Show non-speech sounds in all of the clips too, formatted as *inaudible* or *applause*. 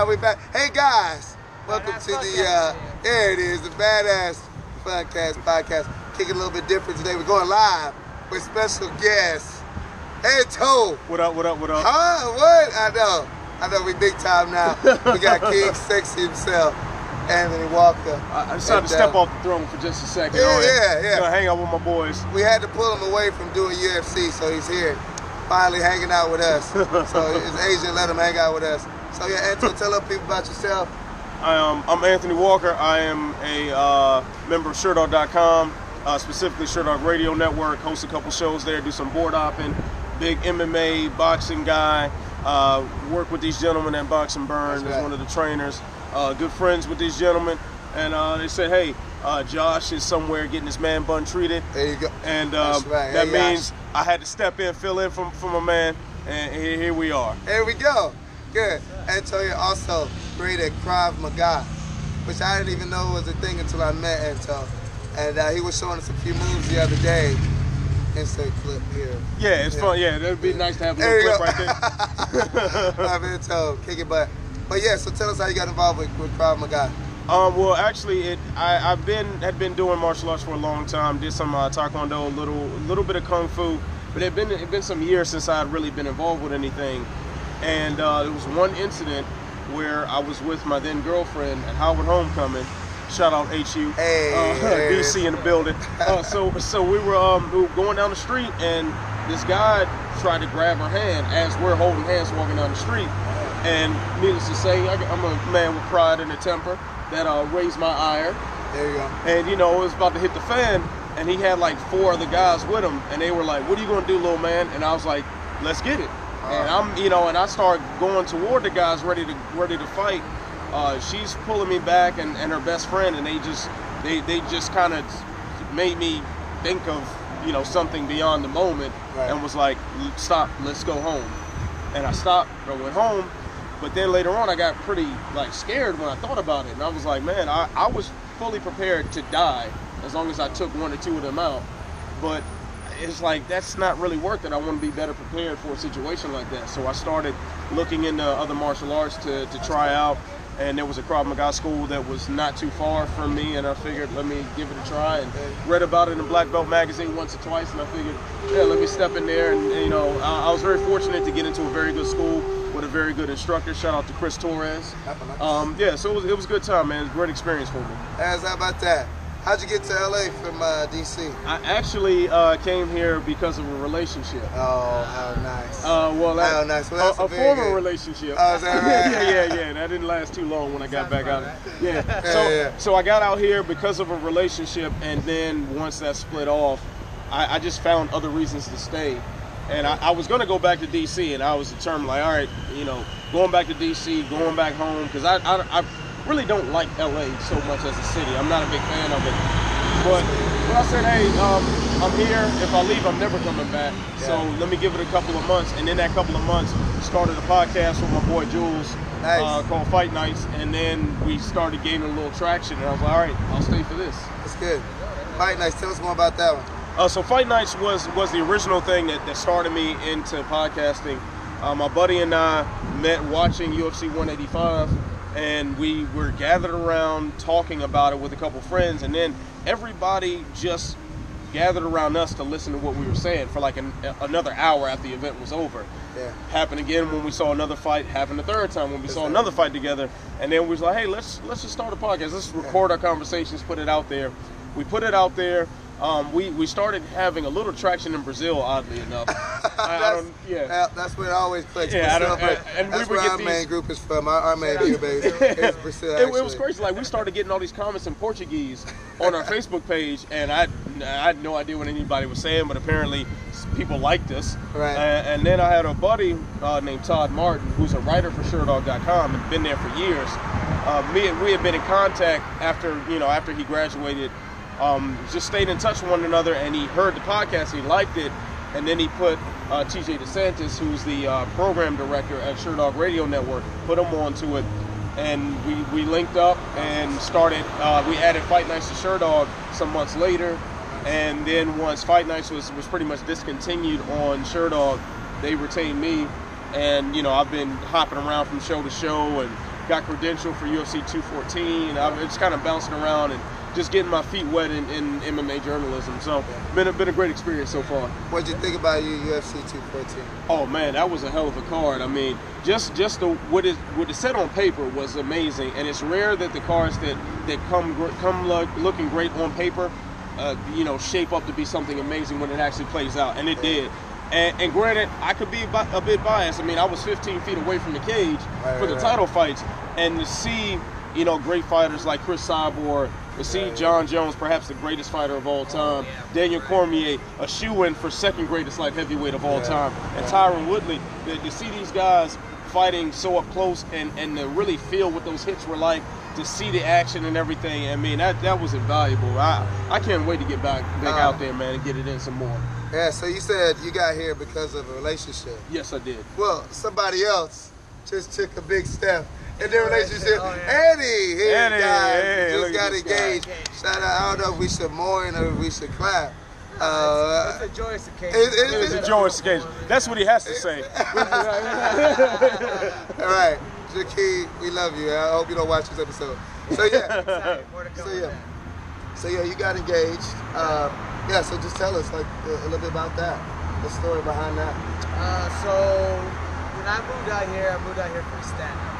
Uh, we back. Hey guys, welcome to the uh, there it is, the badass Podcast podcast. Kicking a little bit different today. We're going live with special guests. Hey Toe. What up? What up? What up? Huh? What? I know. I know we big time now. we got *laughs* King Sexy himself, Anthony Walker. I, I decided to And, uh, step off the throne for just a second. Yeah, All right. yeah, yeah. Gonna hang out with my boys. We had to pull him away from doing UFC, so he's here, finally hanging out with us. *laughs* so his agent let him hang out with us. So yeah, Anto, tell other people about yourself. I am. I'm Anthony Walker. I am a uh, member of Sherdog.com, uh, specifically Sherdog Radio Network. Host a couple shows there. Do some board hopping. Big MMA boxing guy. Uh, work with these gentlemen at Box and Burn That's as right. one of the trainers. Uh, good friends with these gentlemen, and uh, they said, "Hey, uh, Josh is somewhere getting his man bun treated." There you go. and That's right. that Hey, means I had to step in, fill in for, for my man, and here, here we are. There we go. Good. Antonio also great at Krav Maga, which I didn't even know was a thing until I met Anto. And uh, he was showing us a few moves the other day. Insert clip here. Yeah, it's Yeah. fun. Yeah, that'd be nice to have a little clip go. right there. I've been told, kick it butt. But yeah, so tell us how you got involved with, with Krav Maga. Um, well, actually, it I, I've been had been doing martial arts for a long time. Did some uh, taekwondo, a little little bit of kung fu, but it had been it been some years since I had really been involved with anything. And uh, there was one incident where I was with my then girlfriend at Howard Homecoming. Shout out HU, Hey, *laughs* uh, is. DC in the building. Uh, so so we were um, we were going down the street, and this guy tried to grab her hand as we're holding hands walking down the street. And needless to say, I, I'm a man with pride and a temper that uh, raised my ire. There you go. And you know, it was about to hit the fan, and he had like four other guys with him, and they were like, "What are you gonna do, little man?" And I was like, "Let's get it." And I'm, you know, and I start going toward the guys ready to ready to fight. Uh, she's pulling me back, and, and her best friend, and they just they they just kind of made me think of you know something beyond the moment, Right. and was like, "Stop, let's go home." And I stopped, I went home, but then later on, I got pretty like scared when I thought about it, and I was like, man, I, I was fully prepared to die as long as I took one or two of them out. But it's like that's not really worth it. I want to be better prepared for a situation like that. So I started looking into other martial arts to, to try out, and there was a Krav Maga school that was not too far from me, and I figured let me give it a try. And read about it in Black Belt magazine once or twice, and I figured, yeah, let me step in there. And, and, you know, I, I was very fortunate to get into a very good school with a very good instructor. Shout out to Chris Torres. Um, yeah, so it was, it was a good time, man. It was a great experience for me. As how about that? How'd you get to LA from uh, DC? I actually uh, came here because of a relationship. Oh, how nice. Uh, well, that, Oh, nice. Well, that's a, a a former good- relationship. Oh, is that *laughs* right? yeah, yeah, yeah. That didn't last too long when I got back out. *laughs* Yeah. So, Yeah, yeah. so I got out here because of a relationship, and then once that split off, I, I just found other reasons to stay. And I, I was going to go back to DC, and I was determined, like, all right, you know, going back to DC, going back home, because I, I, I really don't like LA so much as a city. I'm not a big fan of it. But, but I said, hey, um, I'm here. If I leave, I'm never coming back. So let me give it a couple of months. And in that couple of months, started a podcast with my boy Jules Nice. uh, called Fight Nights. And then we started gaining a little traction. And I was like, all right, I'll stay for this. That's good. Fight Nights, Tell us more about that one. Uh, so Fight Nights was was the original thing that, that started me into podcasting. Uh, my buddy and I met watching UFC 185, and we were gathered around talking about it with a couple friends, and then everybody just gathered around us to listen to what we were saying for like an, another hour after the event was over. Yeah. Happened again when we saw another fight. Happened the third time when we saw another fight together, and then we was like, "Hey, let's let's just start a podcast. Let's record our conversations, put it out there." We put it out there. Um, we we started having a little traction in Brazil, oddly enough. *laughs* I, I yeah. that's where it always clicks. Yeah, I Brazil, don't- but and we that's would where our these- main group is from. Our, our main view base *laughs* is Brazil. It, it was crazy. Like we started getting all these comments in Portuguese on our Facebook page, and I, I had no idea what anybody was saying, but apparently people liked us. Right. Uh, and then I had a buddy uh, named Todd Martin, who's a writer for Sherdog.com and been there for years. Uh, me and we had been in contact after you know after he graduated. Um, just stayed in touch with one another, and he heard the podcast, he liked it, and then he put uh, TJ DeSantis, who's the uh, program director at Sherdog Radio Network, put him onto it, and we, we linked up and started. Uh, we added Fight Nights to Sherdog some months later, and then once Fight Nights was was pretty much discontinued on Sherdog, they retained me, and you know I've been hopping around from show to show and got credential for UFC 214. I've it's kind of bouncing around and just getting my feet wet in, in MMA journalism. So been a, been a great experience so far. What'd you think about your UFC 214? Oh man, that was a hell of a card. I mean, just just the what it what it said on paper was amazing, and it's rare that the cards that that come come look, looking great on paper, uh, you know, shape up to be something amazing when it actually plays out, and it did. And, and granted, I could be a, bit biased. I mean, I was 15 feet away from the cage Right, for the right, title fights, and to see you know great fighters like Cris Cyborg, to see Jon Jones, perhaps the greatest fighter of all time. Daniel Cormier, a shoe-in for second greatest light heavyweight of all time, and. Tyron Woodley. To, see these guys fighting so up close and, and to really feel what those hits were like, to see the action and everything, I mean that that was invaluable. I I can't wait to get back back out there, man, and get it in some more. Yeah, so you said you got here because of a relationship. Yes, I did. Well, somebody else just took a big step in their relationship. Oh, yeah. Eddie, here, Eddie, guys, hey, just got this engaged. Shout out. I don't know if we should mourn or if we should clap. Uh, it's, it's a joyous occasion. it- it- It was a joyous occasion. That's what he has to say. *laughs* all right, Jackie, we love you. I hope you don't watch this episode. So yeah, *laughs* Excited. More to come So, yeah. so yeah, you got engaged. Uh, yeah, so just tell us like a, a little bit about that, the story behind that. Uh, so when I moved out here, I moved out here for a stand-up comedy,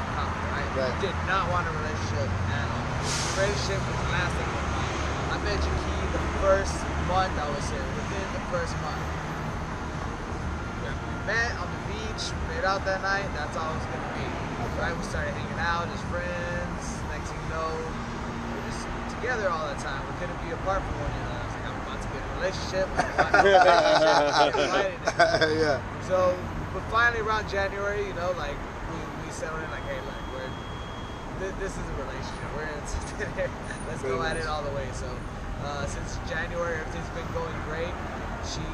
right? Did not want a relationship at all. The relationship was lasting. I met Jackie the first month I was here. Within the first month, we met on the beach. Made out that night. That's all it was gonna be. Right? We started hanging out as friends. Next thing you know, we were just together all the time. We couldn't be apart from one another. I was like, I'm about to get in a relationship. I'm about to get a relationship. *laughs* Yeah. So, but finally around January, you know, like we, we settled in, like, hey, we're th- this is a relationship. We're in. *laughs* Let's go at it all the way. So, uh, since January, everything's been going great. She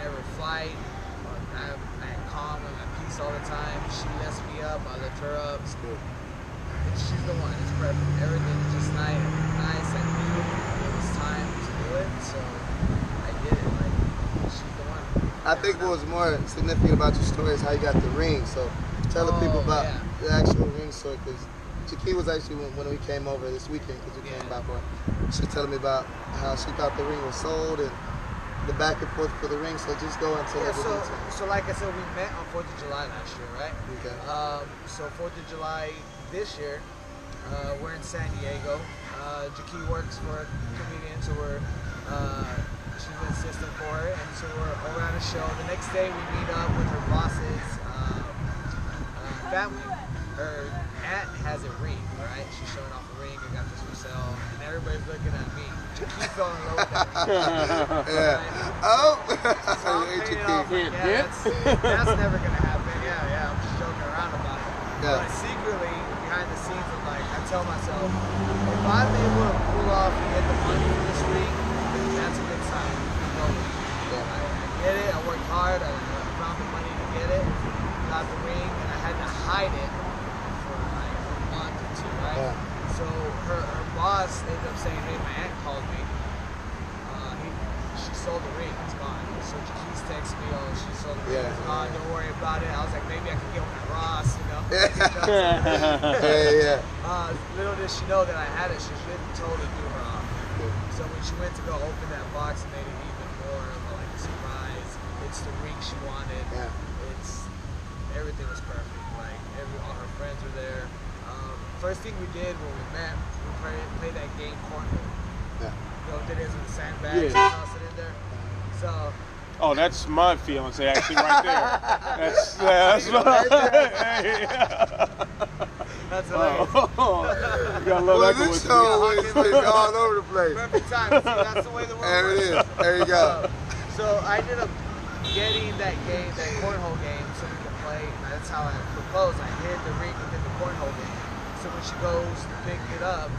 never fight. I, I had calm and at peace all the time. She lifts me up. I lift her up. Good. And she's the one. It's perfect. Everything is just nice. Nice. I knew it was time to do it, so I did it. Like she's the one. I think what was more significant about your story is how you got the ring. So tell the people Oh, about yeah. the actual ring story because Jackie was actually when, when we came over this weekend because we came Yeah. back for she was telling me about how she thought the ring was sold and the back and forth for the ring. So just go into Yeah, so, so like I said, we met on Fourth of July last year, right? Okay. Um, so Fourth of July this year, uh, we're in San Diego. Uh, Jackie works for a comedian, so we're uh, she's an assistant for her, and so we're over at a show. The next day, we meet up with her boss's um, uh, family. Her aunt has a ring, right? She's showing off a ring. I got this for sale, and everybody's looking at me. Jackie fell in love with that ring. *laughs* yeah. Oh. So I'm *laughs* Hey, paying off, like, Yeah, yeah, that's, that's *laughs* never gonna happen. Yeah, yeah, I'm just joking around about it. Yeah. But secretly, behind the scenes, I'm like, I tell myself, if I'm able to pull off and get the money for this ring, that's a good sign. I'm going. Yeah. I, I get it. I worked hard. I, I found the money to get it. Got the ring, and I had to hide it for like a month or two, right? Yeah. So her, her boss ended up saying, "Hey, my aunt called me. Uh, he, she sold the ring. It's gone." So Jackie texted me, "Oh, she sold the ring. Yeah. It's gone. Don't worry about it." I was like, "Maybe I could get one at Ross, you know." *laughs* yeah, yeah. uh, little did she know that I had it. She didn't totally do her off. So when she went to go open that box, it made it even more of a, like a surprise. It's the ring she wanted. Yeah. It's everything was perfect. Like every all her friends were there. Um, first thing we did when we met, we played, played that game cornhole. Yeah. You know what it is with the sandbags, Yeah. you toss it in there. So Oh, that's my fiance actually right there. That's *laughs* that's that's *laughs* hilarious. Oh, *laughs* you gotta love Well, that this show is is all over the place. Perfect time. See, that's the way the world is. There it works. is. There you go. So I ended up getting that game, that cornhole game, so we could play. That's how I proposed. I hid the ring within the cornhole game. So when she goes to pick it up,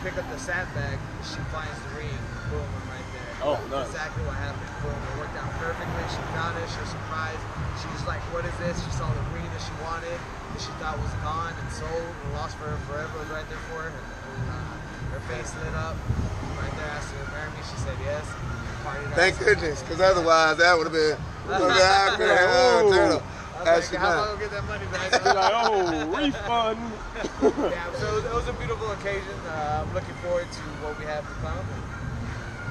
pick up the sandbag, she finds the ring. Boom, I'm right there. Oh, nice. Exactly what happened. Boom, it worked out perfectly. She found it. She was surprised. She was like, "What is this?" She saw the ring that she wanted, that she thought was gone and sold and lost for her forever. Was right there for her. Uh, her face lit up. Right there, asked her to marry me. She said yes. Thank goodness, because otherwise that would have been *laughs* would have been awkward. Turtle. I That's was like, how am I enough. gonna get that money back? You're like, oh, refund. *laughs* yeah, so it was, a beautiful occasion. Uh, I'm looking forward to what we have to come.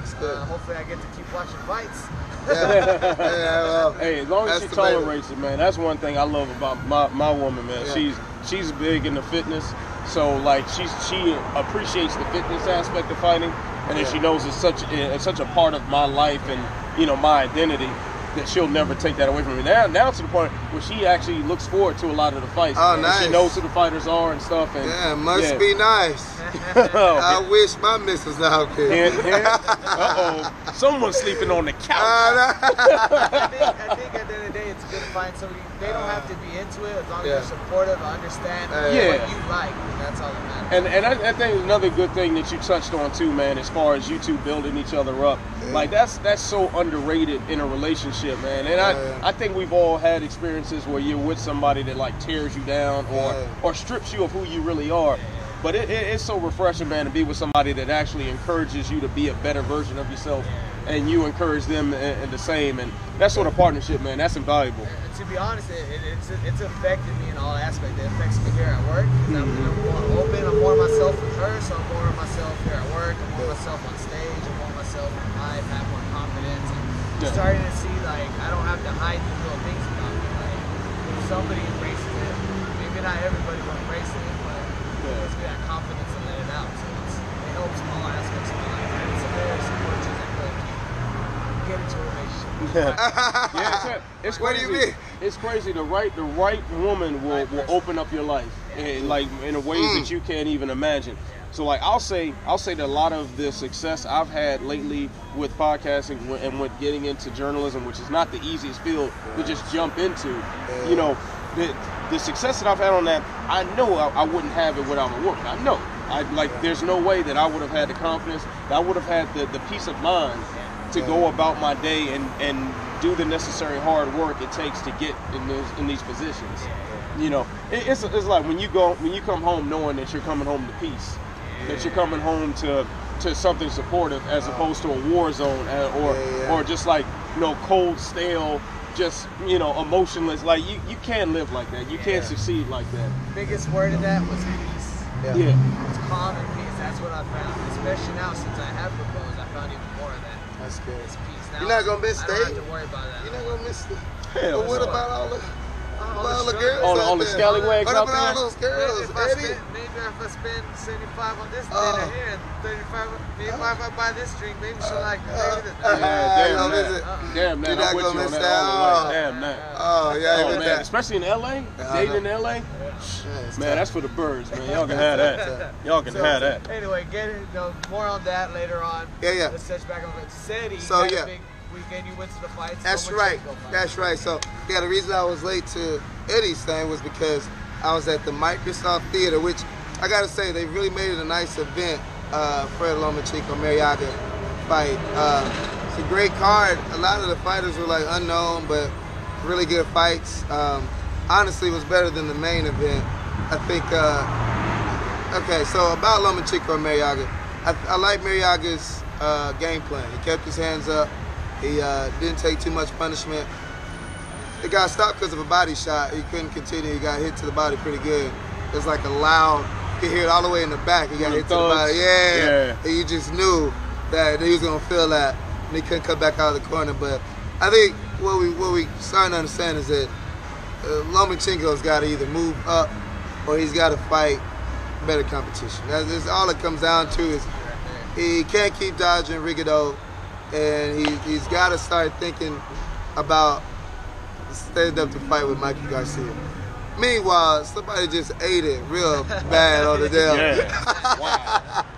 It's good. Uh, hopefully, I get to keep watching fights. Yeah, *laughs* yeah, well, Hey, as long as she tolerates it, man, that's one thing I love about my, my woman, man. Yeah. She's she's big into fitness, so like she's she appreciates the fitness aspect of fighting, and then she knows it's such it's such a part of my life and you know my identity that she'll never take that away from me. Now now to the point where she actually looks forward to a lot of the fights. Oh, and nice. She knows who the fighters are and stuff. And yeah, must yeah. be nice. *laughs* Oh, I wish my missus out there. hint, hint. Uh oh, someone's sleeping on the couch. Uh, *laughs* I think, I think at the end of the day, it's good to find somebody. They don't have to be into it as long Yeah. as they're supportive, understand Yeah. what you like. And that's all that matters. And and I, I think another good thing that you touched on too, man, as far as you two building each other up, like that's that's so underrated in a relationship, man. And I Yeah. I think we've all had experiences where you're with somebody that like tears you down or Yeah. or strips you of who you really are. But it, it, it's so refreshing, man, to be with somebody that actually encourages you to be a better version of yourself, and you encourage them in, in the same. And that sort of partnership, man, that's invaluable. To be honest, it, it, it's it's affected me in all aspects. It affects me here at work. 'cause I'm, mm-hmm. I'm more open. I'm more myself with her, so I'm more myself here at work. I'm more myself on stage. I'm myself in life. I have more confidence. And Yeah. starting to see like I don't have to hide the little things about me. Like if somebody embraces it, maybe not everybody will embrace it, but Yeah. it's me that confidence and let it out. So it's, it helps in all aspects of my life. And it's a very support you that really keep get into a relationship. yeah, it's, *laughs* it's What do crazy. you mean? It's crazy. The right, the right woman will, Right will open up your life, in, like in ways Mm. that you can't even imagine. So, like, I'll say, I'll say that a lot of the success I've had lately with podcasting and with getting into journalism, which is not the easiest field to just jump into, you know, the the success that I've had on that, I know I, I wouldn't have it without my work. I know. I like. There's no way that I would have had the confidence. That I would have had the, the peace of mind to go about my day and, and do the necessary hard work it takes to get in those in these positions. You know, it, it's it's like when you go when you come home knowing that you're coming home to peace, that you're coming home to to something supportive as opposed to a war zone uh, or Yeah, yeah. or just like you know cold stale. Just you know, emotionless. Like you, you can't live like that. You can't succeed like that. biggest word of that was peace. Yeah. Yeah, It's calm and peace. That's what I found. Especially now since I have proposed, I found even more of that. That's good. It's peace. Now You're not gonna miss I don't have to worry about that. You're not gonna miss the. Hell but what about all the, All all the the girls? On the- out on the scallywags What out about all there? those girls, Maybe if, I Eddie? spend, maybe if I spend 75 on this uh. Oh. dinner here and 35, maybe if I buy this drink, maybe she'll uh. like it. Uh. Maybe this. Uh, yeah, damn Y'all that. miss it? Damn that. You're not I'm with you on that all the way. Damn that. Oh yeah, Oh man, especially in LA, I dating in. LA, Yeah, man, tough. that's for the birds, man. Y'all can have that. *laughs* Y'all can So, have that. Anyway, get it, you know, more on that later on. Yeah, yeah. Let's touch back on it. City. So, had yeah. Weekend. You went to the fights. That's so right. That's right. So yeah, the reason I was late to Eddie's thing was because I was at the Microsoft Theater, which I gotta say they really made it a nice event. Uh, Fred Lomachenko Marriaga fight. Uh, it's a great card. A lot of the fighters were like unknown, but really good fights. Um, honestly, it was better than the main event. I think. Uh, okay, so about Lomachenko and Marriaga, I, I like Marriaga's uh, game plan. He kept his hands up. He uh, didn't take too much punishment. It got stopped because of a body shot. He couldn't continue. He got hit to the body pretty good. It was like a loud. You could hear it all the way in the back. He got hit to the body. Yeah. Yeah. And you just knew that he was gonna feel that, and he couldn't come back out of the corner. But I think what we what we starting to understand is that uh, Lomachenko's got to either move up or he's got to fight better competition. That's, that's all it comes down to is he can't keep dodging Rigondeaux, and he, he's got to start thinking about stand up to fight with Mikey Garcia. Meanwhile, somebody just ate it real *laughs* bad on the damn. Yeah. wow. *laughs*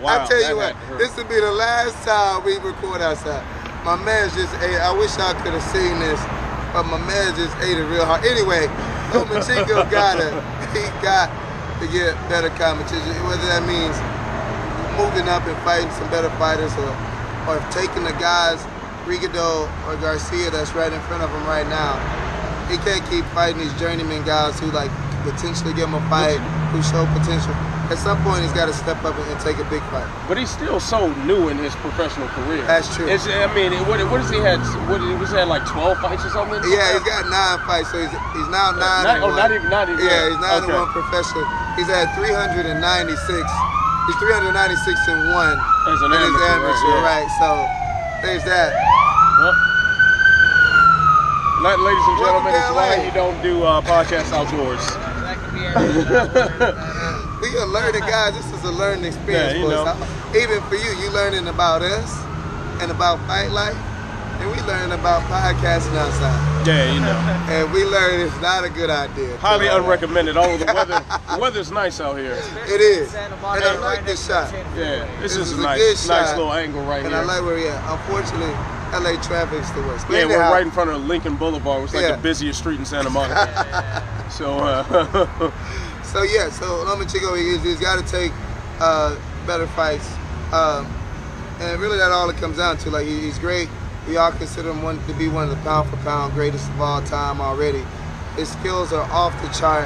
Wow. I tell that you what, hurt. this will be the last time we record outside. My man just ate. I wish I could have seen this, but my man just ate it real hard. Anyway, Lomachenko *laughs* got to he got to get better competition. Whether that means moving up and fighting some better fighters, or or taking the guys Rigondeaux or Garcia that's right in front of him right now. He can't keep fighting these journeyman guys who like potentially give him a fight, who show potential. at some point he's got to step up and, and take a big fight. But he's still so new in his professional career. That's true. It's, I mean, what, what has he had? What was he had like twelve fights or something? Yeah, he's got nine fights, so he's, he's now oh, nine. Not- and oh, one. not even- not even- Yeah, he's nine okay. and one professional. He's at 396. He's 396 and one As an in his amateur, right, yeah. right? So there's that. Well, la- ladies and gentlemen, to it's why you don't do uh, podcasts outdoors. *laughs* Be anything. *laughs* We are learning, guys. This is a learning experience Yeah, you for know. us. Even for you, you learning about us and about fight life, and we learning about podcasting outside. Yeah, you know. *laughs* And we learned it's not a good idea. Highly unrecommended. Although the weather, *laughs* the weather's nice out here. It is. And I like right this shot. Yeah, this, This is, is a nice, good nice shot. little angle right And here. And I like where we at. Unfortunately, LA traffic's the worst. But yeah, we're right in front of Lincoln Boulevard. It's like Yeah. the busiest street in Santa Monica. *laughs* so, uh, So yeah, so Lomachenko, he's, he's got to take uh, better fights, um, and really that all it comes down to. Like he, he's great. We all consider him one to be one of the pound for pound greatest of all time already. His skills are off the chart.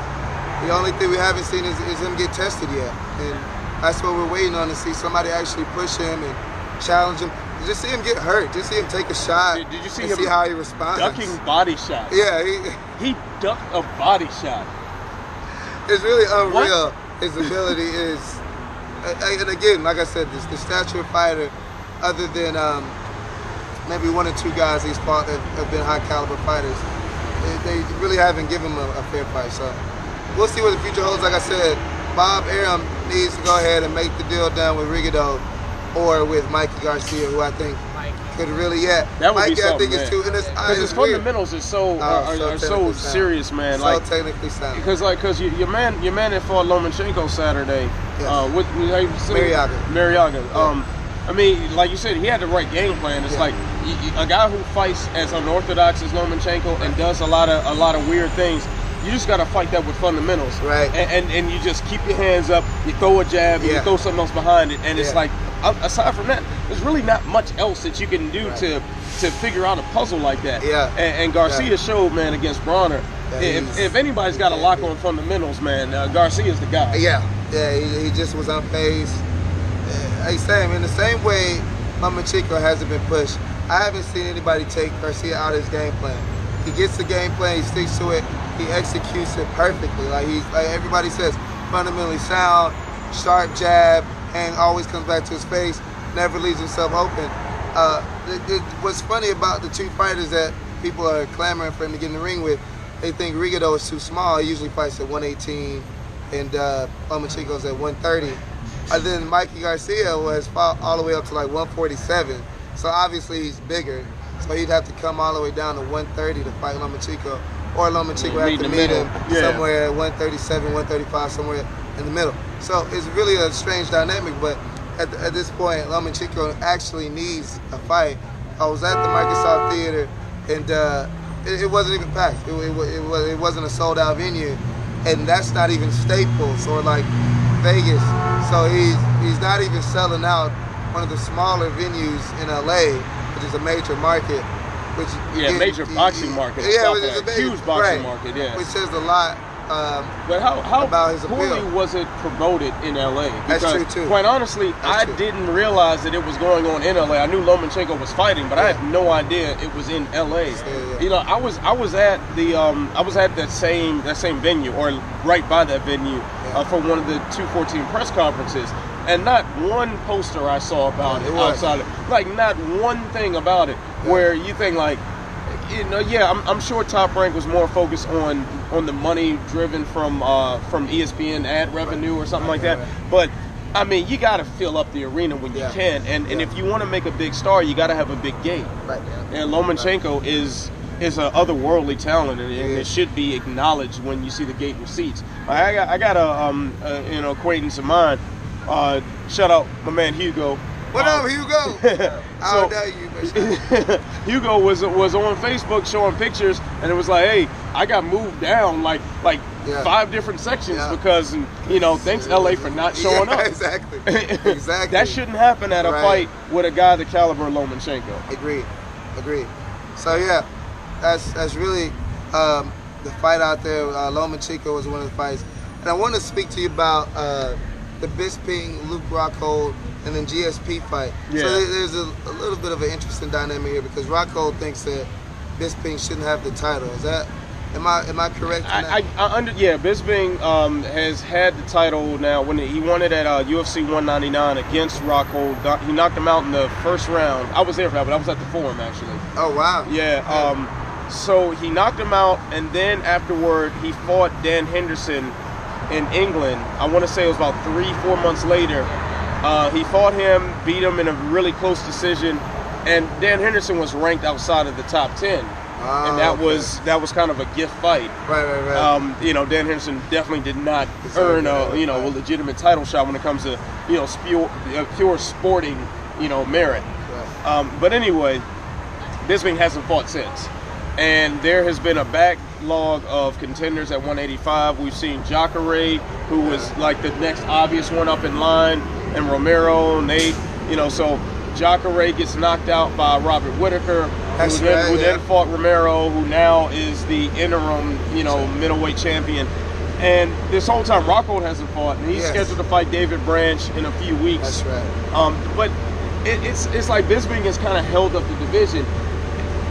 The only thing we haven't seen is, is him get tested yet, and that's what we're waiting on to see somebody actually push him and challenge him. Just see him get hurt. Just see him take a shot. Did- did you see him see how he responds? ducking body shots. Yeah, he, He ducked a body shot. it's really unreal. His ability is, and again, like I said, this the stature of fighter, other than um, maybe one or two guys he's fought that have been high caliber fighters, they, they really haven't given him a, a fair fight. So we'll see what the future holds. Like I said, Bob Arum needs to go ahead and make the deal done with Rigondeaux or with Mikey Garcia, who I think could really, yeah. That would Mikey, be I something, think is man. too, Because his it's weird. fundamentals are so Oh, are, so are so serious, man. so like technically sound. because like because your man your man that fought Lomachenko Saturday, Yes. uh, with, with how you? Marriaga. Marriaga. Um, I mean, like you said, he had the right game plan. It's Yeah. like y- y- a guy who fights as unorthodox as Lomachenko and does a lot of a lot of weird things. You just gotta fight that with fundamentals, Right. And, and and you just keep your hands up. You throw a jab, and you throw something else behind it, and it's like aside from that, there's really not much else that you can do Right. to to figure out a puzzle like that. Yeah. And, and Garcia Yeah. showed, man, against Broner. If, if anybody's got a lock on fundamentals, man, uh, Garcia's the guy. Yeah, yeah, he, he just was unfazed. I say, in the same way Mama Chico hasn't been pushed, I haven't seen anybody take Garcia out of his game plan. He gets the game plan, he sticks to it, he executes it perfectly. Like he's like everybody says, fundamentally sound, sharp jab, and always comes back to his face, never leaves himself open. Uh, it, it, what's funny about the two fighters that people are clamoring for him to get in the ring with, they think Rigondeaux is too small. He usually fights at 118 and uh, Lomachenko's at 130. And then Mikey Garcia was fought all the way up to like 147. So obviously he's bigger. So he'd have to come all the way down to 130 to fight Lomachenko. Or Lomachenko would have to meet middle. him Yeah. somewhere at 137, 135, somewhere in the middle. So it's really a strange dynamic, but at, at this point, Lomachenko actually needs a fight. I was at the Microsoft Theater, and uh, it, it wasn't even packed. It, it, it, was, it wasn't a sold out venue, and that's not even Staples or like Vegas. So he's he's not even selling out one of the smaller venues in LA, which is a major market. Which Yeah, major boxing market. Yeah, which is a big, Huge boxing right, market, yeah. Which says a lot. Um, But how, how About his poorly was it promoted in LA? That's true, too. Quite honestly, That's I true. didn't realize that it was going on in LA. I knew Lomachenko was fighting, but I had no idea it was in LA. yeah. You know, I was I was at the um, I was at that same that same venue or right by that venue uh, for one of the 214 press conferences. And not one poster I saw about Yeah, it, it was. outside of like not one thing about it where you think like you know, yeah, I'm, I'm sure Top Rank was more focused on on the money driven from uh, from ESPN ad revenue or something like Right, that. right. But I mean, you got to fill up the arena when you Yeah. can, and and Yeah. if you want to make a big star, you got to have a big gate. right. And Lomachenko is is a otherworldly talent, and, and it should be acknowledged when you see the gate receipts. I got I got a um a, you know acquaintance of mine. Uh, shout out my man Hugo. What Uh, up, Hugo? *laughs* So- you, *laughs* Hugo was was on Facebook showing pictures, and it was like, "Hey, I got moved down like like Yeah. five different sections Yeah. because you know, thanks LA for not showing Yeah, up." *laughs* Exactly. Exactly. that shouldn't happen at a Right. fight with a guy the caliber of Lomachenko. Agreed. Agreed. So yeah, that's that's really um, the fight out there. Uh, Lomachenko was one of the fights, and I want to speak to you about uh, the Bisping, Luke Rockhold, and then GSP fight. Yeah. So there's a, a little bit of an interesting dynamic here because Rockhold thinks that Bisping shouldn't have the title. Is that am I am I correct? In I, that? I, I under yeah, Bisping um, has had the title now. When he won it at uh, UFC 199 against Rockhold, he knocked him out in the first round. I was there for that, but I was at the forum actually. oh wow. Yeah. Um, so he knocked him out, and then afterward he fought Dan Henderson in England. I want to say it was about three, four months later. Uh, he fought him, beat him in a really close decision, and Dan Henderson was ranked outside of the top ten, Ah, and that okay. was that was kind of a gift fight. right, right, right. Um, you know, Dan Henderson definitely did not Deserve earn a you know a legitimate title shot when it comes to you know pure, uh, pure sporting you know merit. right. Um, but anyway, Bisping hasn't fought since. And there has been a backlog of contenders at 185. We've seen Jacare, who was like the next obvious one up in line, and Romero, Nate, you know, so Jacare gets knocked out by Robert Whitaker, who, then, right, who yeah. then fought Romero, who now is the interim, you know, middleweight champion. And this whole time, Rockhold hasn't fought, and he's Yes. scheduled to fight David Branch in a few weeks. That's right. Um, but it, it's it's like Bisping has kind of held up the division.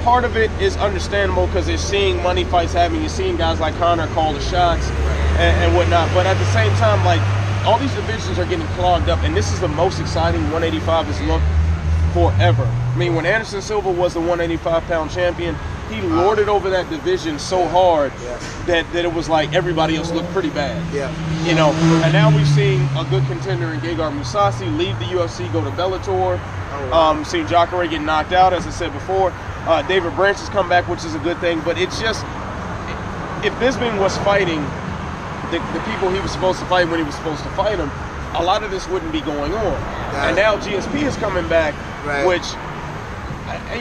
Part of it is understandable because they're seeing money fights happening. You're seeing guys like Conor call the shots and, and whatnot. But at the same time, like all these divisions are getting clogged up, and this is the most exciting 185 has looked forever. I mean, when Anderson Silva was the 185 pound champion, he lorded over that division so hard Yeah. that, that it was like everybody else looked pretty bad. Yeah. You know, and now we've seen a good contender in Gegard Mousasi leave the UFC, go to Bellator. Oh, wow. Um, seen Jacare get knocked out, as I said before. Uh, David Branch has come back, which is a good thing. But it's just, if Bisping was fighting the, the people he was supposed to fight when he was supposed to fight them, a lot of this wouldn't be going on. And now GSP is coming back, Right. which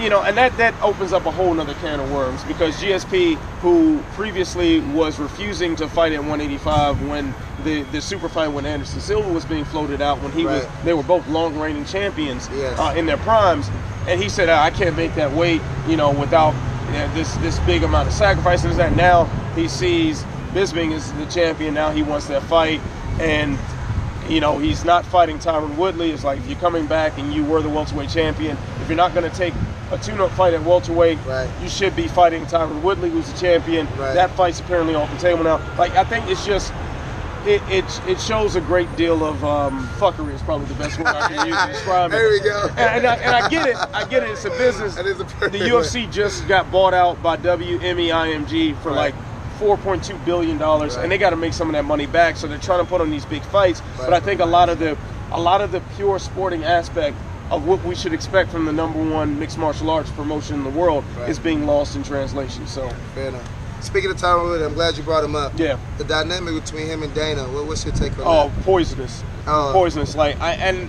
you know, and that that opens up a whole nother can of worms because GSP, who previously was refusing to fight at 185 when the the super fight when Anderson Silva was being floated out, when he was they were both long reigning champions Yes. uh, in their primes, and he said, I can't make that weight, you know, without you know, this this big amount of sacrifices. That now he sees Bisping is the champion. Now he wants that fight, and you know, he's not fighting Tyron Woodley. It's like if you're coming back and you were the welterweight champion, if you're not going to take a tune-up fight at welterweight, Right. you should be fighting Tyron Woodley, who's the champion. Right. That fight's apparently off the table now. Like I think it's just. It, it, it shows a great deal of um, fuckery is probably the best word I can use to describe it. *laughs* There we go. And, and, I, and I get it. I get it. It's a business. *laughs* That is a the UFC just got bought out by WME-IMG for Right. like 4.2 billion dollars, Right. and they got to make some of that money back. So they're trying to put on these big fights. But I think a lot of the a lot of the pure sporting aspect of what we should expect from the number one mixed martial arts promotion in the world Right. is being lost in translation. So Fair enough. Speaking of Tyron Woodley, I'm glad you brought him up. yeah. The dynamic between him and Dana. What, what's your take on oh, that? Oh, poisonous. Oh. Poisonous. Like I and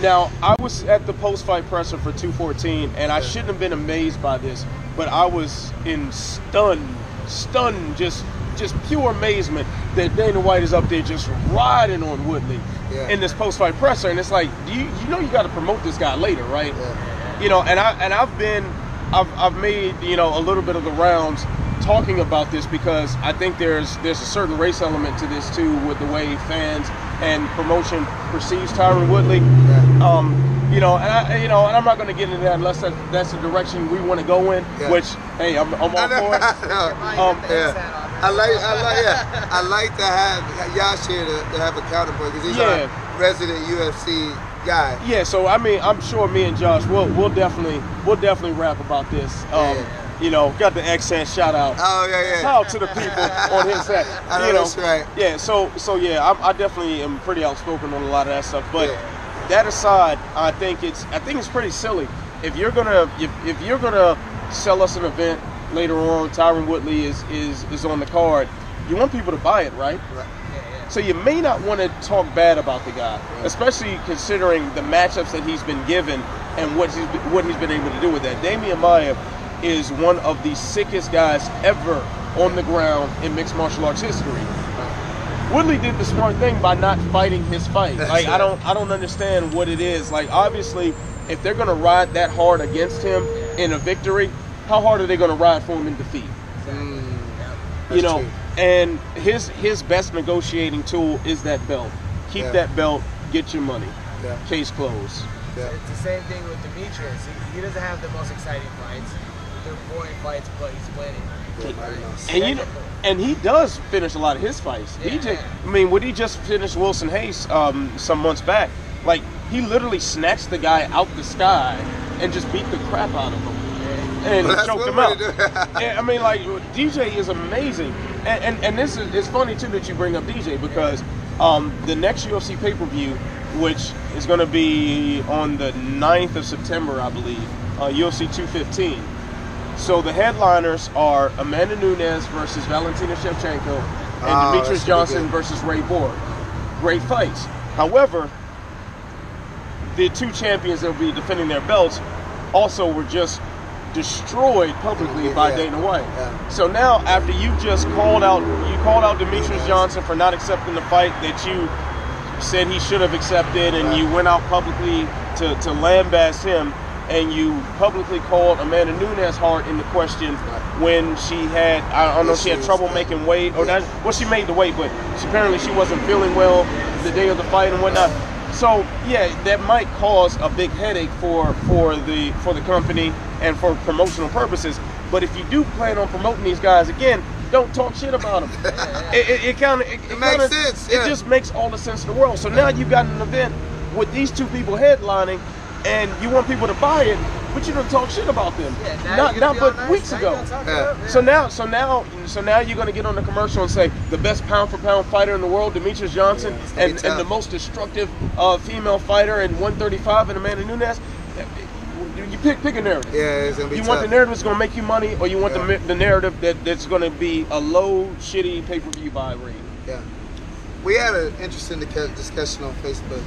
now I was at the post-fight presser for 214, and I shouldn't have been amazed by this, but I was in stunned, stunned, just just pure amazement that Dana White is up there just riding on Woodley Yeah. in this post-fight presser, and it's like, do you you know you got to promote this guy later, right? Yeah. you know, and I and I've been, I've I've made you know a little bit of the rounds talking about this because I think there's there's a certain race element to this too with the way fans and promotion perceives Tyron Woodley. Yeah. Um, you know, and I, you know, and I'm not going to get into that unless that, that's the direction we want to go in. Yeah. Which, hey, I'm, I'm all I for *laughs* it. Um, yeah. I like, I like, yeah. I like to have Yash here to, to have a counterpoint because he's Yeah. our resident UFC guy. Yeah, so I mean, I'm sure me and Josh will we'll definitely we'll definitely rap about this. Um, Yeah. You know, got the accent shout out. Oh yeah, yeah. Shout out to the people on his set. *laughs* I know you know, that's right. Yeah, so so yeah, I, I definitely am pretty outspoken on a lot of that stuff. But Yeah. That aside, I think it's I think it's pretty silly. If you're gonna if, if you're gonna sell us an event later on, Tyron Woodley is is is on the card. You want people to buy it, right? Right. So you may not want to talk bad about the guy, especially considering the matchups that he's been given and what he's what he's been able to do with that. Demian Maia is one of the sickest guys ever on the ground in mixed martial arts history. Woodley did the smart thing by not fighting his fight. That's Like I don't I don't understand what it is. Like obviously, if they're gonna ride that hard against him in a victory, how hard are they gonna ride for him in defeat? Mm, you That's know true. and his his best negotiating tool is that belt Keep Yeah. that belt. Get your money. Yeah. Case closed. Yeah. It's the same thing with Demetrious. He, he doesn't have the most exciting fights. They're boring fights, but he's winning. Yeah, mighty mouse. And you know, and he does finish a lot of his fights. Yeah. DJ, I mean, when he just finished Wilson Reis um, some months back, like he literally snatched the guy out the sky and just beat the crap out of him and Well, choked him out. And, *laughs* I mean, like DJ is amazing, and and, and this is it's funny too that you bring up DJ because um, the next UFC pay per view, which is going to be on the 9th of September, I believe, uh, UFC 215. So the headliners are Amanda Nunes versus Valentina Shevchenko and Ah, Demetrious that should be Johnson versus Ray Borg. Great fights. However, the two champions that will be defending their belts also were just destroyed publicly by Yeah. Dana White. Yeah. So now, after you just called out, you called out Demetrious Johnson for not accepting the fight that you said he should have accepted, and you went out publicly to, to lambast him, and you publicly called Amanda Nunes hard into question when she had, I don't know, she had trouble making weight, or Yeah. not, well, she made the weight, but she, apparently she wasn't feeling well the day of the fight and whatnot. So yeah, that might cause a big headache for for the for the company and for promotional purposes. But if you do plan on promoting these guys again, don't talk shit about them. *laughs* it it, it kind of it, It makes kinda- sense, yeah. It just makes all the sense in the world. So now you've got an event with these two people headlining, and you want people to buy it, but you don't talk shit about them. Yeah, not not gonna be all but nice, weeks ago. you're gonna talk Yeah. So now, so now, so now you're gonna get on the commercial and say the best pound for pound fighter in the world, Demetrious Johnson, Yeah, it's gonna be and, and the most destructive uh, female fighter in 135 and Amanda Nunes. You pick pick a narrative. Yeah, it's gonna be You tough. want the narrative that's gonna make you money, or you want the, the narrative that, that's gonna be a low, shitty pay per view buy rating. Yeah. We had an interesting discussion on Facebook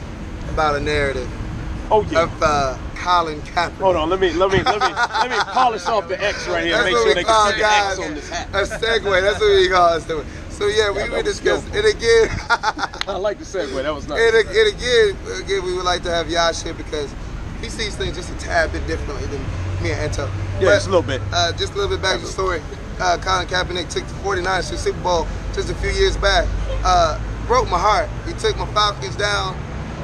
about a narrative Oh yeah. of uh, Colin Kaepernick. Hold on, let me let me let me *laughs* let me polish off the X right here. That's Make what sure we they call can see the guys X on this hat. a segue. That's what we call it. So yeah, we, Yeah, we that discussed it again. *laughs* I like the segue. That was nice. and, and again, again, we would like to have Yash here because he sees things just a tad bit differently than me and Anto. Yeah, But, just a little bit. Uh, just a little bit back to the story. Uh, Colin Kaepernick took the 49ers to the Super Bowl just a few years back. Uh, broke my heart. He took my Falcons down,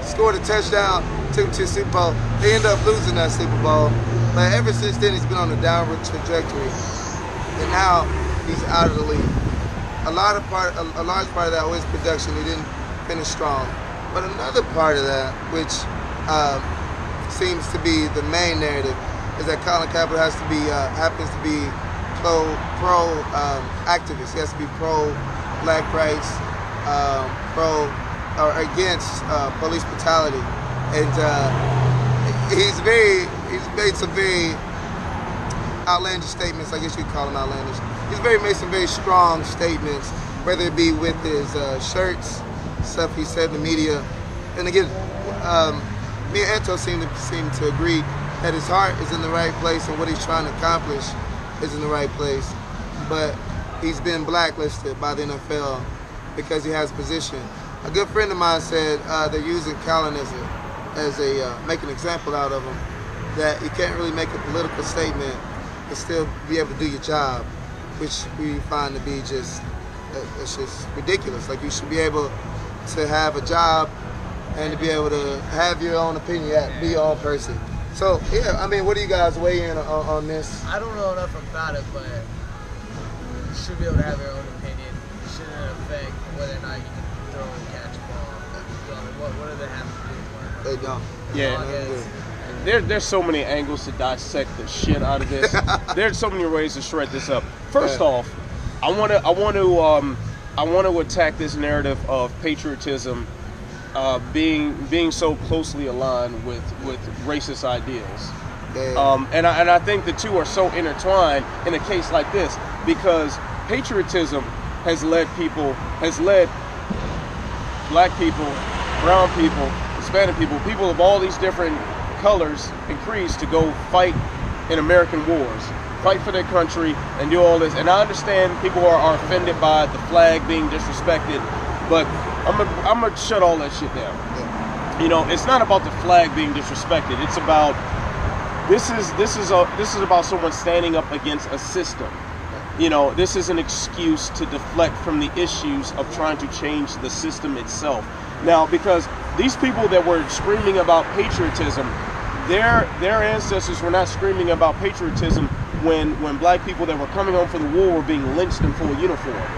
scored a touchdown, took to Super Bowl. They ended up losing that Super Bowl. But ever since then, he's been on a downward trajectory. And now he's out of the league. A lot of part, a, a large part of that was production. He didn't finish strong. But another part of that, which um, seems to be the main narrative, is that Colin Kaepernick has to be uh, happens to be pro pro um, activist. He has to be pro black rights, um, pro or against uh, police brutality, and uh, he's very he's made some very outlandish statements. I guess you'd call them outlandish. He's very made some very strong statements, whether it be with his uh, shirts, stuff he said in the media, and again, um, me and Anto seem to seem to agree that his heart is in the right place and what he's trying to accomplish is in the right place, but he's been blacklisted by the NFL because he has a position. A good friend of mine said uh, they're using Callan as a as a uh, make an example out of him that you can't really make a political statement and still be able to do your job, which we find to be just uh, it's just ridiculous. Like you should be able to have a job and to be able to have your own opinion, be your own person. So yeah, I mean, what do you guys weigh in on, on this? I don't know enough about it, but you should be able to have your own opinion. It shouldn't affect whether or not you They don't. Yeah. As There, there's so many angles to dissect the shit out of this. *laughs* there's so many ways to shred this up. First Yeah. off, I want to I want to um, I want to attack this narrative of patriotism uh, being being so closely aligned with with racist ideals. Um, and I, and I think the two are so intertwined in a case like this because patriotism has led people has led black people, brown people, Hispanic people, people of all these different colors and creeds to go fight in American wars, fight for their country, and do all this. And I understand people are, are offended by the flag being disrespected, but I'm gonna, I'm gonna shut all that shit down. yeah. You know, it's not about the flag being disrespected. It's about this is this is a this is about someone standing up against a system. You know, this is an excuse to deflect from the issues of trying to change the system itself. Now, because these people that were screaming about patriotism, their their ancestors were not screaming about patriotism when when black people that were coming home for the war were being lynched in full uniform,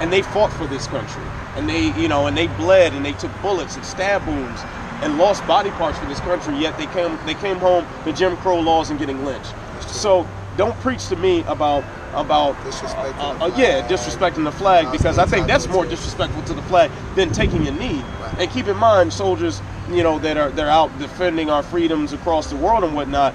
and they fought for this country, and they you know and they bled and they took bullets and stab wounds and lost body parts for this country. Yet they came they came home to Jim Crow laws and getting lynched. So don't preach to me about about Disrespecting uh, the uh, yeah disrespecting the flag Uh, because I think that's more disrespectful to the flag than taking a knee. Right. And keep in mind, soldiers, you know, that are they're out defending our freedoms across the world and whatnot.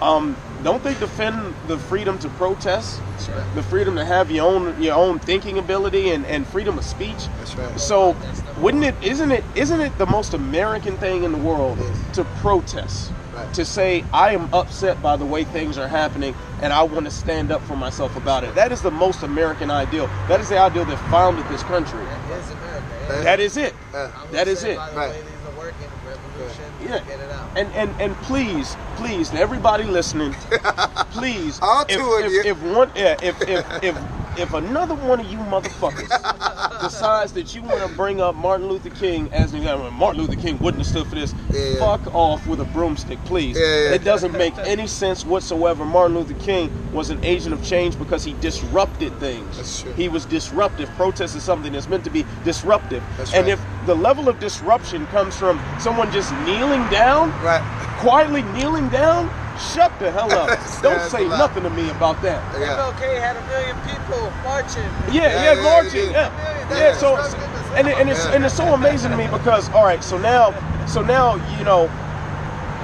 Um, don't they defend the freedom to protest, That's right. the freedom to have your own your own thinking ability and, and freedom of speech? That's right. So, wouldn't it isn't it isn't it the most American thing in the world to protest? Right. To say I am upset by the way things are happening and I want to stand up for myself about it. That is the most American ideal. That is the ideal that founded this country. That is America. That- That is it. Yeah. That is it. By the Right. way these are working, revolution, Yeah. get it out. And and and please, please, to everybody listening, *laughs* please, All if, two of if, you. if one, yeah, if if if if another one of you motherfuckers *laughs* decides that you want to bring up Martin Luther King as an example, Martin Luther King wouldn't have stood for this. Yeah. Fuck off with a broomstick, please. Yeah, yeah. It doesn't make any sense whatsoever. Martin Luther King was an agent of change because he disrupted things. That's true. He was disruptive. Protest is something that's meant to be disruptive. That's and right. if the level of disruption comes from someone just kneeling down, Right. quietly kneeling down, shut the hell up. *laughs* Don't That's say nothing to me about that. Yeah. MLK had a million people marching. Yeah, Yeah, yeah, yeah, marching. you. Yeah, That's yeah. So, disruptive as hell. and, it- and it's Yeah. and it's so amazing to me because all right, so now, so now you know.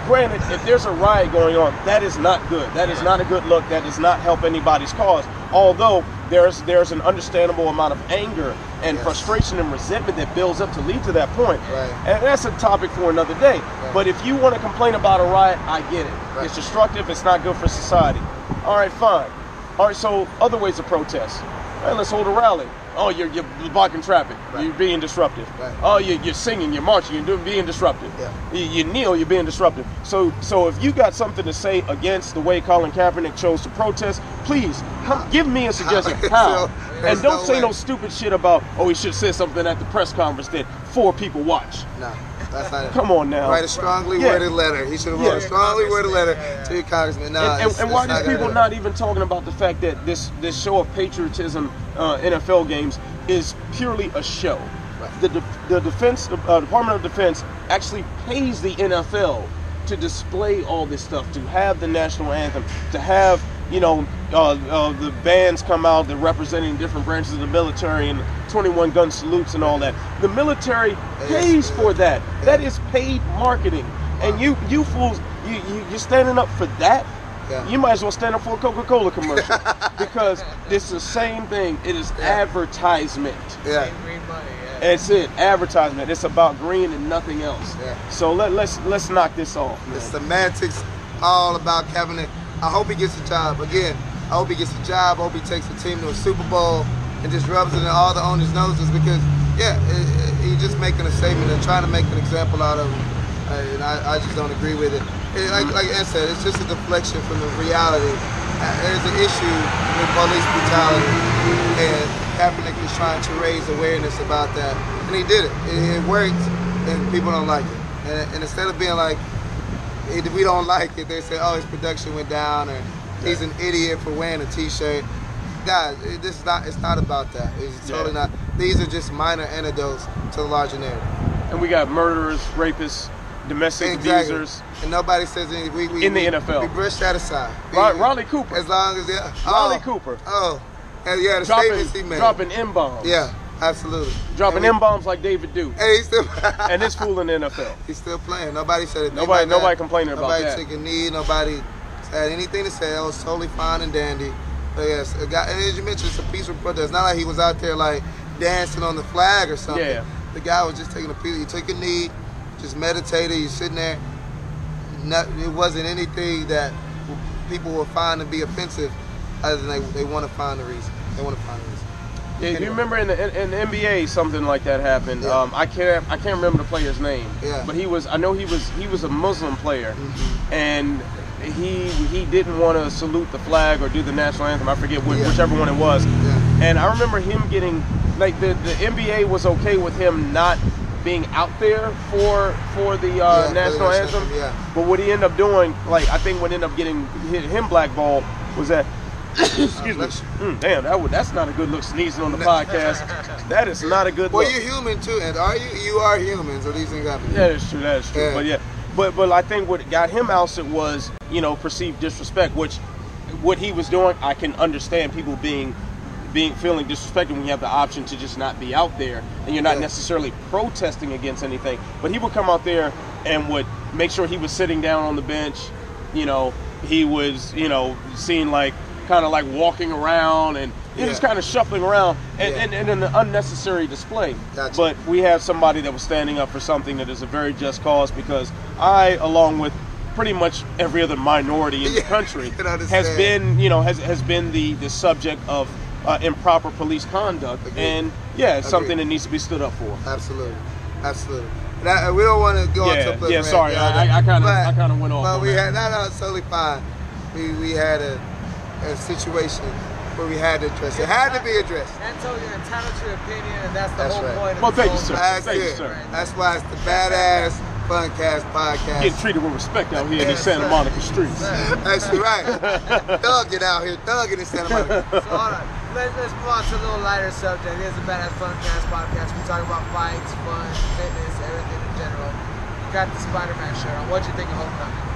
Granted, if there's a riot going on, that is not good. That is not a good look. That does not help anybody's cause. Although there's there's an understandable amount of anger and Yes. frustration and resentment that builds up to lead to that point. Right. And that's a topic for another day. But if you want to complain about a riot, I get it. Right. It's destructive. It's not good for society. All right, fine. All right, so other ways to protest. Hey, let's hold a rally. Oh, you're, you're blocking traffic. Right. You're being disruptive. Right. Oh, you're, you're singing, you're marching, you're doing, being disruptive. Yeah. You, you kneel, you're being disruptive. So, so if you got something to say against the way Colin Kaepernick chose to protest, please come, give me a suggestion. *laughs* How? So, and don't no say way. no stupid shit about, oh, he should say something at the press conference that four people watch. No, that's not it. Come on now. Write a strongly Yeah. worded letter. He should have Yeah. wrote a strongly worded letter Yeah, yeah. to your congressman. No, and, and, and why are these people not even talking about the fact that this this show of patriotism uh, NFL games is purely a show? Right. The, de- the defense uh, Department of Defense actually pays the NFL to display all this stuff, to have the national anthem, to have you know uh, uh, the bands come out, they're representing different branches of the military and 21 gun salutes and all that. The military pays for that. That is paid marketing, and you you fools, you, you you're standing up for that. Yeah. You might as well stand up for a Coca-Cola commercial *laughs* because it's the same thing. It is Yeah. advertisement. Yeah. Green money, yeah. That's it. Advertisement. It's about green and nothing else. Yeah. So let, let's let's knock this off. The Man. semantics all about Kaepernick. I hope he gets a job. Again, I hope he gets a job. I hope he takes the team to a Super Bowl and just rubs it in all the owners' noses because, yeah, he's just making a statement and trying to make an example out of him. And I, I just don't agree with it. It- like, like Ed said, it's just a deflection from the reality. Uh, there's an issue with police brutality, and Kaepernick is trying to raise awareness about that. And he did it. It, it worked, and people don't like it. And, and instead of being like, if we don't like it, they say, oh, his production went down, or he's an idiot for wearing a T-shirt. Guys, it, this is not. It's not about that. It's totally Yeah. not. These are just minor antidotes to the larger narrative. And we got murderers, rapists, domestic Exactly. abusers. And nobody says anything. We, we, In the we, NFL. we brush that aside. Ra- We- Riley Cooper. As long as yeah. Riley oh, Cooper. Oh, and yeah, the Dropping, statements he made. dropping M bombs. Yeah, absolutely. Dropping M bombs like David Duke. Hey, he's still. *laughs* And this fool in the NFL. He's still playing. Nobody said it. Nobody- nobody complaining about nobody that. took a knee. Nobody had anything to say. It was totally fine and dandy. But yes, a guy, and as you mentioned, it's a peaceful protest. It's not like he was out there like dancing on the flag or something. Yeah. The guy was just taking a peace. He took a knee, just meditated. He's sitting there. Not, it wasn't anything that people will find to be offensive, other than they, they want to find the reason. They want to find a reason. Yeah, you remember in the, in, the NBA something like that happened. Yeah. Um, I can't I can't remember the player's name. Yeah. But he was I know he was he was a Muslim player, Mhm. and he he didn't want to salute the flag or do the national anthem. I forget which, Yeah. whichever one it was. Yeah. And I remember him getting like the the NBA was okay with him not being out there for for the uh, the national anthem. yeah. But what he ended up doing, like I think what ended up getting hit, him blackballed was that. Excuse me. Mm, damn, that would, that's not a good look sneezing on the podcast. That is not a good Well, look. you're human too, and are you? You are human, so these things happen. Yeah, that's true. That's true. Yeah. But yeah, but but I think what got him ousted was you know perceived disrespect, which what he was doing, I can understand people being being feeling disrespected when you have the option to just not be out there and you're not Yeah. necessarily protesting against anything. But he would come out there and would make sure he was sitting down on the bench. You know, he was you know seen like kind of like walking around and Yeah. kind of shuffling around and, Yeah. and, and an unnecessary display. Gotcha. But we have somebody that was standing up for something that is a very just cause because I, along with pretty much every other minority in the *laughs* country, has been, you know, has, has been the, the subject of uh, improper police conduct. Agreed. And yeah, it's something that needs to be stood up for. Absolutely, absolutely. That, we don't want to go Yeah, into a yeah, sorry, I- I kinda- I kinda went off But we that. had no, no, it's totally fine. We we had a, a situation where we had to address it. It had to be addressed. Antonio, you're entitled to your opinion, and that's the That's whole right. point of Well, this thank you, whole sir. That's Thank you, sir. That's why it's the badass Funcast podcast. Getting treated with respect out here in these Santa sir. Monica streets. That's right. thugging out here, thugging in Santa Monica. So hold on. Let's, let's move on to a little lighter subject. It is a Badass Funcast podcast. We talk about fights, fun, fitness, everything in general. You got the Spider-Man shirt on. What'd you think of Homecoming?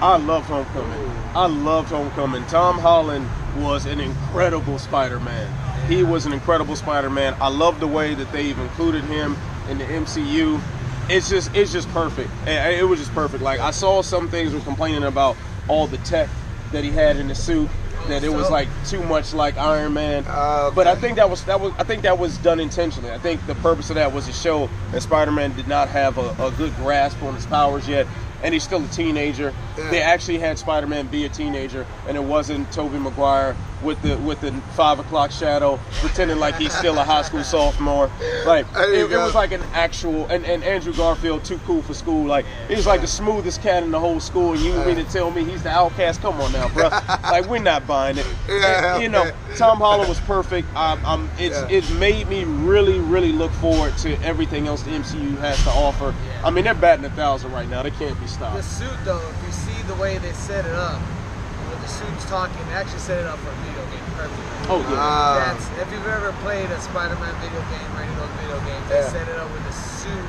I loved Homecoming. I loved Homecoming. Tom Holland was an incredible Spider-Man. He was an incredible Spider-Man. I love the way that they've included him in the MCU. It's just it's just perfect. It was just perfect. Like I saw some things were complaining about all the tech that he had in the suit. That it was like too much like Iron Man. Ah, But I think that was that was I think that was done intentionally. I think the purpose of that was to show that Spider-Man did not have a, a good grasp on his powers yet, and he's still a teenager. Yeah. They actually had Spider-Man be a teenager, and it wasn't Tobey Maguire with the with the five o'clock shadow pretending like he's still a high school *laughs* sophomore. Like it, it was like an actual and, and Andrew Garfield too cool for school. Like he was like the smoothest cat in the whole school, and you mean to tell me he's the outcast? Come on now, bro. *laughs* like we're not buying it. Yeah, And, you know. Tom Holland was perfect. Um, um, it's Yeah. it made me really, really look forward to everything else the MCU has to offer. I mean, they're batting a thousand right now. They can't be The suit, though, if you see the way they set it up, with the suits talking, they actually set it up for a video game perfectly. Oh yeah. Ah. That's if you've ever played a Spider-Man video game or any of those video games, they set it up with the suit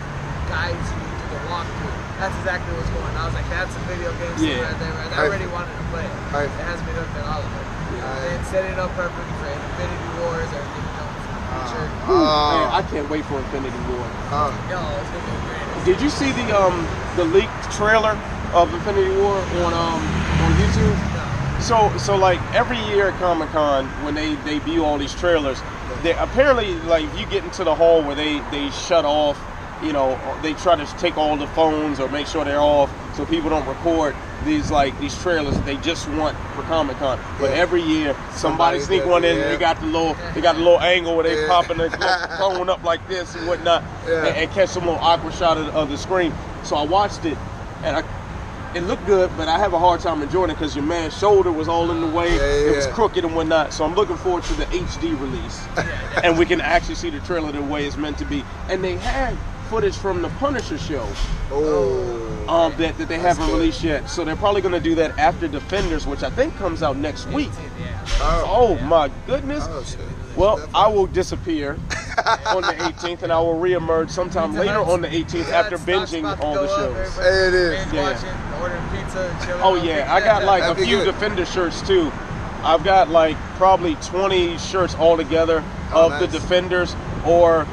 guides you through the walkthrough. That's exactly what's going on. I was like, that's a video game scene Yeah. right there. Right? I Right. already wanted to play it. Right. It has me hooked on all of it. Right. And set it up perfectly for Infinity Wars, everything you know, for the future. Man, I can't wait for Infinity War. oh. Yo, it's gonna be great. Did you see the um the leaked trailer of Infinity War on um on YouTube? So so like every year at Comic Con when they debut all these trailers, they apparently like if you get into the hall where they they shut off, you know, they try to take all the phones or make sure they're off so people don't record these like these trailers they just want for Comic Con. But Yeah. every year somebody Somebody sneak does one in. yeah. They got the little they got the little angle where they Yeah. popping the *laughs* phone up like this and whatnot, and, and catch some little awkward shot of, of the screen. So I watched it, and I. It looked good, but I have a hard time enjoying it because your man's shoulder was all in the way. It was crooked and whatnot. So I'm looking forward to the HD release, *laughs* and we can actually see the trailer the way it's meant to be. And they had footage from the Punisher show Oh. um, that, that they That's haven't good. released yet. So they're probably going to do that after Defenders, which I think comes out next week. Yeah. Oh my goodness! Oh. Well, Definitely. I will disappear on the 18th, and I will reemerge sometime Pizza later Hut's- on the 18th Pizza after Hut's stock's binging about to all go the up. shows. Everybody's It is. binge Yeah. watching, ordering pizza, and chilling Oh on yeah, I got like a That'd be few good. Defender shirts too. I've got like probably 20 shirts altogether Oh, of the nice. Defenders or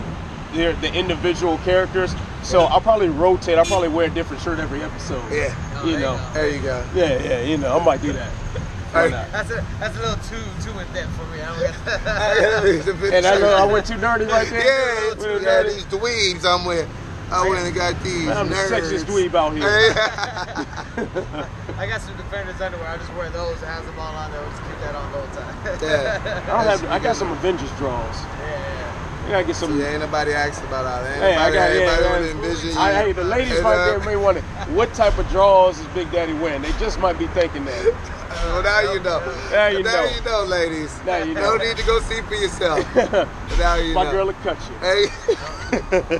the, the individual characters. So I'll probably rotate. I'll probably wear a different shirt every episode. Yeah. Oh, You know. There you go. Yeah, yeah, you know, I might do that. Why Hey. not? That's a that's a little too too in depth for me. I don't *laughs* And I know I went too nerdy right there. Yeah, Went too yeah, nerdy. these dweebs I'm with. I went and got these Man, I'm the nerds. sexiest dweeb out here. *laughs* I got some defenders underwear. I just wear those. It has them all on there. I'll just keep that on the whole time. yeah. I don't have. I got some Avengers draws. yeah. I gotta get some. Yeah, ain't nobody asked about all that. Hey, I got yeah. everybody yeah. envision you. I, hey, the ladies And, right there may wonder what type of drawers is Big Daddy wearing. They just might be thinking that. Well, now you know. Now you now know. you know, ladies. Now you know. No need to go see for yourself. *laughs* now you My know. girl will cut you. Hey.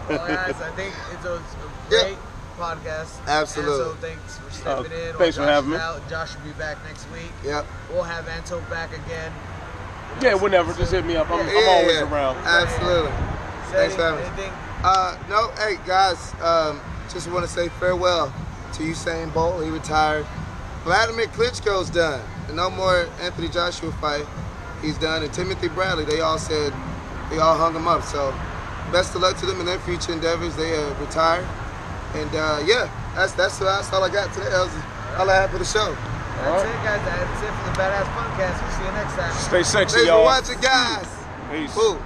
Well, guys, I think it's was a Yeah. great podcast. Absolutely. Anto, thanks for stepping Oh, in. while thanks for having me. Out. Josh will be back next week. yep. We'll have Anto back again. Yeah, whenever. Just hit me up. I'm, I'm always yeah. around. Absolutely. Thanks for having us. Uh, no, hey guys, um, just want to say farewell to Usain Bolt. He retired. Wladimir Klitschko's done. No more Anthony Joshua fight. He's done. And Timothy Bradley, they all said they all hung him up. So best of luck to them in their future endeavors. They uh, retired. And uh, yeah, that's that's that's all I got today. That was all I had for the show. All That's right. it, guys. That's it for the Badass Podcast. We'll see you next time. Stay sexy, Thanks y'all. watching, guys. Peace. Boom.